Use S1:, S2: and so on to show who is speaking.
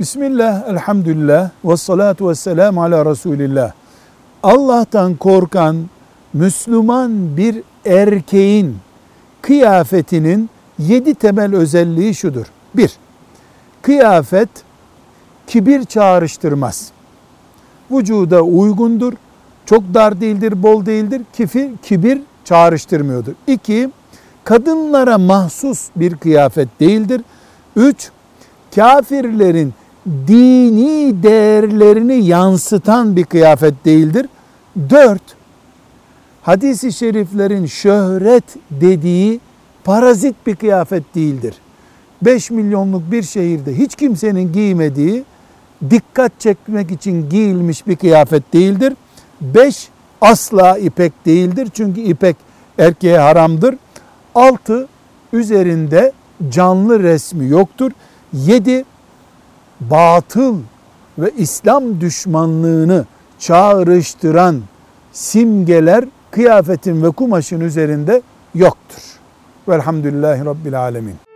S1: Bismillah, elhamdülillah, ve salatu ve selamu ala Resulillah. Allah'tan korkan Müslüman bir erkeğin kıyafetinin yedi temel özelliği şudur. Bir, kıyafet kibir çağrıştırmaz. Vücuda uygundur, çok dar değildir, bol değildir, kibir, kibir çağrıştırmıyordur. İki, kadınlara mahsus bir kıyafet değildir. Üç, kafirlerin dini değerlerini yansıtan bir kıyafet değildir. Dört, hadisi şeriflerin şöhret dediği parazit bir kıyafet değildir. 5 milyonluk bir şehirde hiç kimsenin giymediği dikkat çekmek için giyilmiş bir kıyafet değildir. 5 asla ipek değildir çünkü ipek erkeğe haramdır. 6 üzerinde canlı resmi yoktur. 7 batıl ve İslam düşmanlığını çağrıştıran simgeler kıyafetin ve kumaşın üzerinde yoktur. Velhamdülillahi Rabbil Alemin.